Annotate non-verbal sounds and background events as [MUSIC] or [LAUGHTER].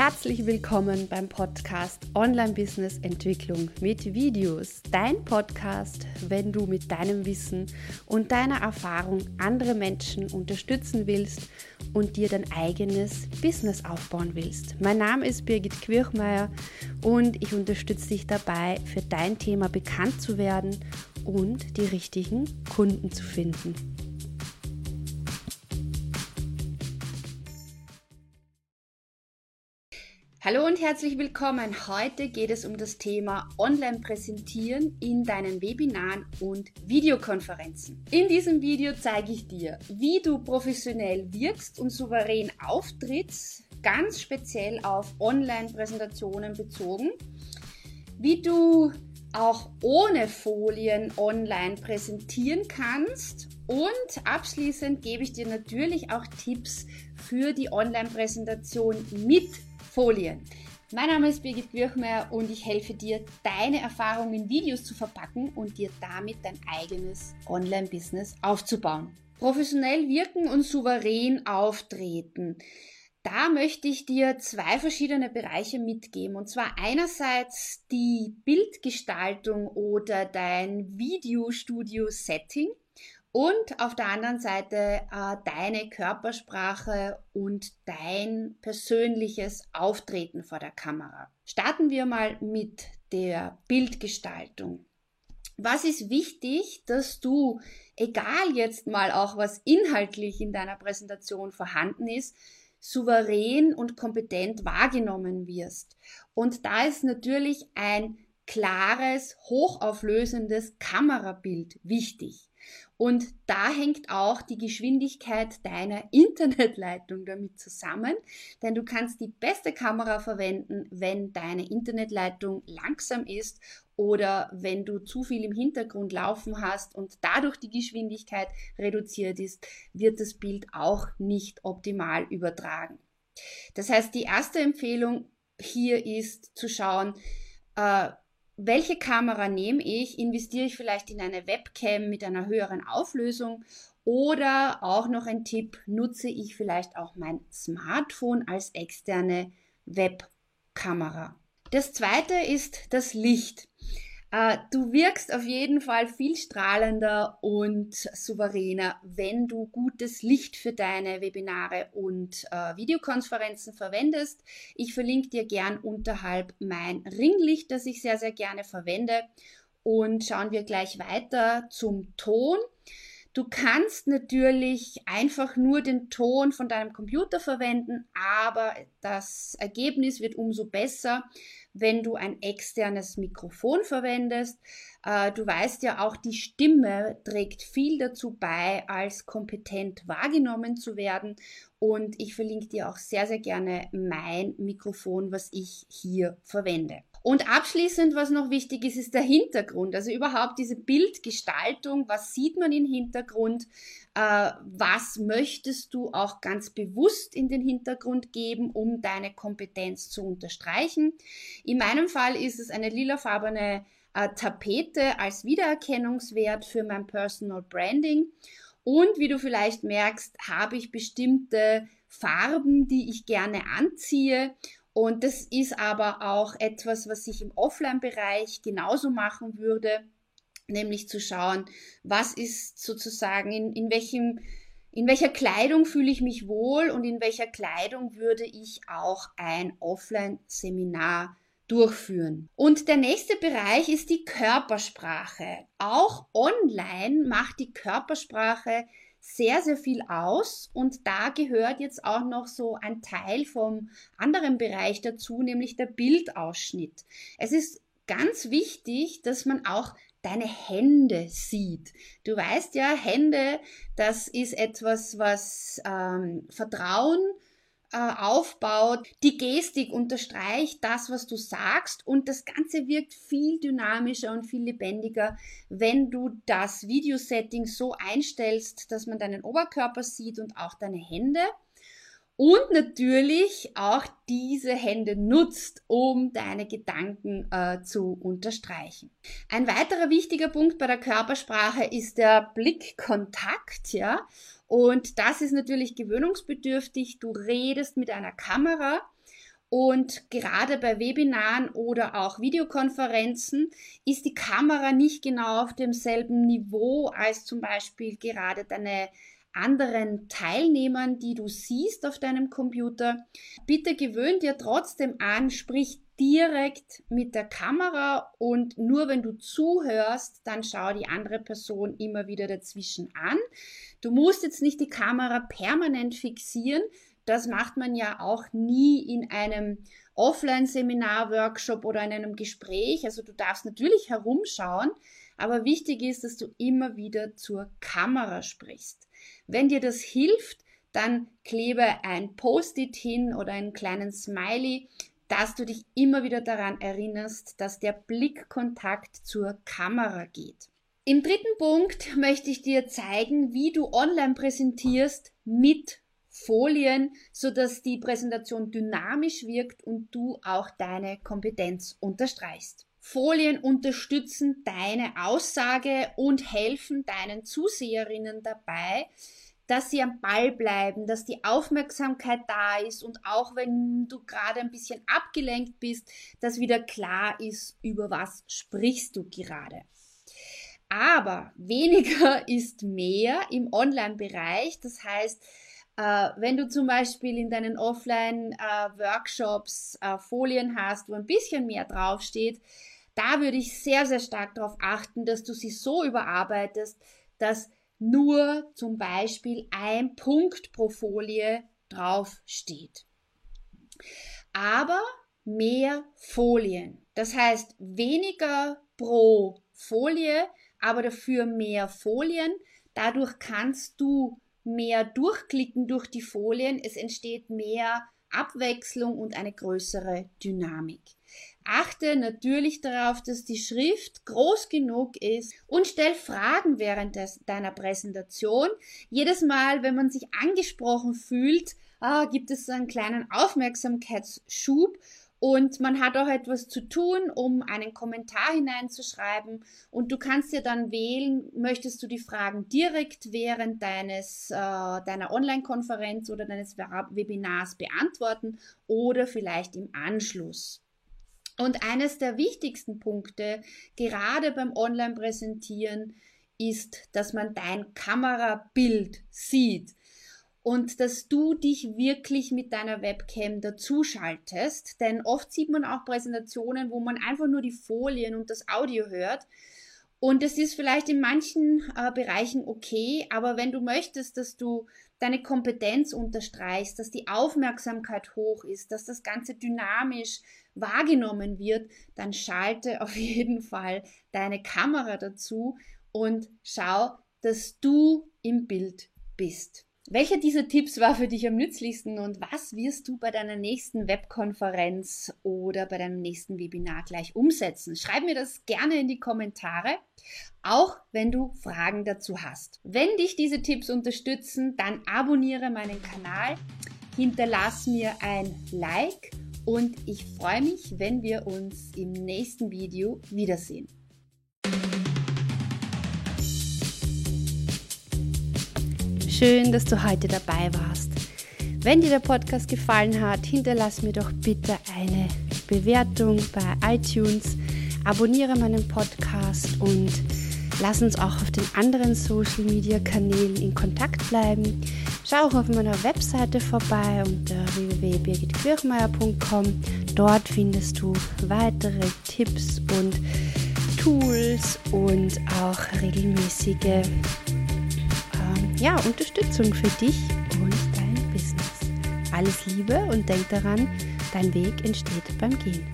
Herzlich willkommen beim Podcast Online Business Entwicklung mit Videos. Dein Podcast, wenn du mit deinem Wissen und deiner Erfahrung andere Menschen unterstützen willst und dir dein eigenes Business aufbauen willst. Mein Name ist Birgit Quirchmeier und ich unterstütze dich dabei, für dein Thema bekannt zu werden und die richtigen Kunden zu finden. Hallo und herzlich willkommen. Heute geht es um das Thema Online-Präsentieren in deinen Webinaren und Videokonferenzen. In diesem Video zeige ich dir, wie du professionell wirkst und souverän auftrittst, ganz speziell auf Online-Präsentationen bezogen, wie du auch ohne Folien online präsentieren kannst und abschließend gebe ich dir natürlich auch Tipps für die Online-Präsentation mit Folien. Mein Name ist Birgit Birchmeier und ich helfe dir, deine Erfahrungen in Videos zu verpacken und dir damit dein eigenes Online-Business aufzubauen. Professionell wirken und souverän auftreten. Da möchte ich dir zwei verschiedene Bereiche mitgeben. Und zwar einerseits die Bildgestaltung oder dein Videostudio-Setting und auf der anderen Seite äh, deine Körpersprache und dein persönliches Auftreten vor der Kamera. Starten wir mal mit der Bildgestaltung. Was ist wichtig, dass du, egal jetzt mal auch was inhaltlich in deiner Präsentation vorhanden ist, souverän und kompetent wahrgenommen wirst. Und da ist natürlich ein klares, hochauflösendes Kamerabild wichtig. Und da hängt auch die Geschwindigkeit deiner [LAUGHS] Internetleitung damit zusammen, denn du kannst die beste Kamera verwenden, wenn deine Internetleitung langsam ist oder wenn du zu viel im Hintergrund laufen hast und dadurch die Geschwindigkeit reduziert ist, wird das Bild auch nicht optimal übertragen. Das heißt, die erste Empfehlung hier ist zu schauen, äh, welche Kamera nehme ich? Investiere ich vielleicht in eine Webcam mit einer höheren Auflösung? Oder auch noch ein Tipp, nutze ich vielleicht auch mein Smartphone als externe Webkamera? Das zweite ist das Licht. Äh, du wirkst auf jeden Fall viel strahlender und souveräner, wenn du gutes Licht für deine Webinare und äh, Videokonferenzen verwendest. Ich verlinke dir gern unterhalb mein Ringlicht, das ich sehr, sehr gerne verwende. Und schauen wir gleich weiter zum Ton. Du kannst natürlich einfach nur den Ton von deinem Computer verwenden, aber das Ergebnis wird umso besser, wenn du ein externes Mikrofon verwendest. Äh, du weißt ja auch, die Stimme trägt viel dazu bei, als kompetent wahrgenommen zu werden. Und ich verlinke dir auch sehr, sehr gerne mein Mikrofon, was ich hier verwende. Und abschließend, was noch wichtig ist, ist der Hintergrund. Also überhaupt diese Bildgestaltung. Was sieht man im Hintergrund? Äh, was möchtest du auch ganz bewusst in den Hintergrund geben, um deine Kompetenz zu unterstreichen? In meinem Fall ist es eine lilafarbene äh, Tapete als Wiedererkennungswert für mein Personal Branding. Und wie du vielleicht merkst, habe ich bestimmte Farben, die ich gerne anziehe. Und das ist aber auch etwas, was ich im Offline-Bereich genauso machen würde, nämlich zu schauen, was ist sozusagen in, in welchem in welcher Kleidung fühle ich mich wohl und in welcher Kleidung würde ich auch ein Offline-Seminar durchführen. Und der nächste Bereich ist die Körpersprache. Auch online macht die Körpersprache sehr, sehr viel aus und da gehört jetzt auch noch so ein Teil vom anderen Bereich dazu, nämlich der Bildausschnitt. Es ist ganz wichtig, dass man auch deine Hände sieht. Du weißt ja, Hände, das ist etwas, was ähm, Vertrauen äh, aufbaut. Die Gestik unterstreicht das, was du sagst und das Ganze wirkt viel dynamischer und viel lebendiger, wenn du das Videosetting so einstellst, dass man deinen Oberkörper sieht und auch deine Hände und natürlich auch diese Hände nutzt, um deine Gedanken äh, zu unterstreichen. Ein weiterer wichtiger Punkt bei der Körpersprache ist der Blickkontakt, ja. Und das ist natürlich gewöhnungsbedürftig. Du redest mit einer Kamera Und gerade bei Webinaren oder auch Videokonferenzen ist die Kamera nicht genau auf demselben Niveau als zum Beispiel gerade deine anderen Teilnehmern, die du siehst auf deinem Computer. Bitte gewöhn dir trotzdem an, sprich direkt mit der Kamera und nur wenn du zuhörst, dann schau die andere Person immer wieder dazwischen an. Du musst jetzt nicht die Kamera permanent fixieren. Das macht man ja auch nie in einem Offline-Seminar, Workshop oder in einem Gespräch. Also du darfst natürlich herumschauen, aber wichtig ist, dass du immer wieder zur Kamera sprichst. Wenn dir das hilft, dann klebe ein Post-it hin oder einen kleinen Smiley, dass du dich immer wieder daran erinnerst, dass der Blickkontakt zur Kamera geht. Im dritten Punkt [LAUGHS] möchte ich dir zeigen, wie du online präsentierst mit Folien, sodass die Präsentation dynamisch wirkt und du auch deine Kompetenz unterstreichst. Folien unterstützen deine Aussage und helfen deinen Zuseherinnen dabei, dass sie am Ball bleiben, dass die Aufmerksamkeit da ist und auch wenn du gerade ein bisschen abgelenkt bist, dass wieder klar ist, über was sprichst du gerade. Aber weniger [LAUGHS] ist mehr im Online-Bereich. Das heißt, äh, wenn du zum Beispiel in deinen Offline-Workshops äh, Folien hast, wo ein bisschen mehr draufsteht, da würde ich sehr, sehr stark darauf achten, dass du sie so überarbeitest, dass nur zum Beispiel ein Punkt pro Folie drauf steht. Aber mehr Folien. Das heißt weniger pro Folie, aber dafür mehr Folien. Dadurch kannst du mehr durchklicken durch die Folien. Es entsteht mehr Abwechslung und eine größere Dynamik. Achte natürlich darauf, dass die Schrift groß genug ist und stell Fragen während des, deiner Präsentation. Jedes Mal, wenn man sich angesprochen fühlt, ah, gibt es einen kleinen Aufmerksamkeitsschub und man hat auch etwas zu tun, um einen Kommentar hineinzuschreiben. Und du kannst dir dann wählen, möchtest du die Fragen direkt während deines, äh, deiner Online-Konferenz oder deines Webinars beantworten oder vielleicht im Anschluss. Und eines der wichtigsten Punkte, gerade beim Online-Präsentieren, ist, dass man dein Kamerabild sieht und dass du dich wirklich mit deiner Webcam dazuschaltest. Denn oft sieht man auch Präsentationen, wo man einfach nur die Folien und das Audio hört. Und das ist vielleicht in manchen äh, Bereichen okay, aber wenn du möchtest, dass du deine Kompetenz unterstreichst, dass die Aufmerksamkeit hoch ist, dass das Ganze dynamisch wahrgenommen wird, dann schalte auf [LAUGHS] jeden Fall deine Kamera dazu und schau, dass du im Bild bist. Welcher dieser Tipps war für dich am nützlichsten und was wirst du bei deiner nächsten Webkonferenz oder bei deinem nächsten Webinar gleich umsetzen? Schreib mir das gerne in die Kommentare, auch wenn du Fragen dazu hast. Wenn dich diese Tipps unterstützen, dann abonniere meinen Kanal, hinterlass mir ein Like und ich freue mich, wenn wir uns im nächsten Video wiedersehen. Schön, dass du heute dabei warst. Wenn dir der Podcast gefallen hat, hinterlass mir doch bitte eine Bewertung bei iTunes, abonniere meinen Podcast und lass uns auch auf den anderen Social Media Kanälen in Kontakt bleiben. Schau auch auf meiner Webseite vorbei unter www.birgitquirchmeier.com. Dort findest du weitere Tipps und Tools und auch regelmäßige ja, Unterstützung für dich und dein Business. Alles Liebe und denk daran, dein Weg entsteht beim Gehen.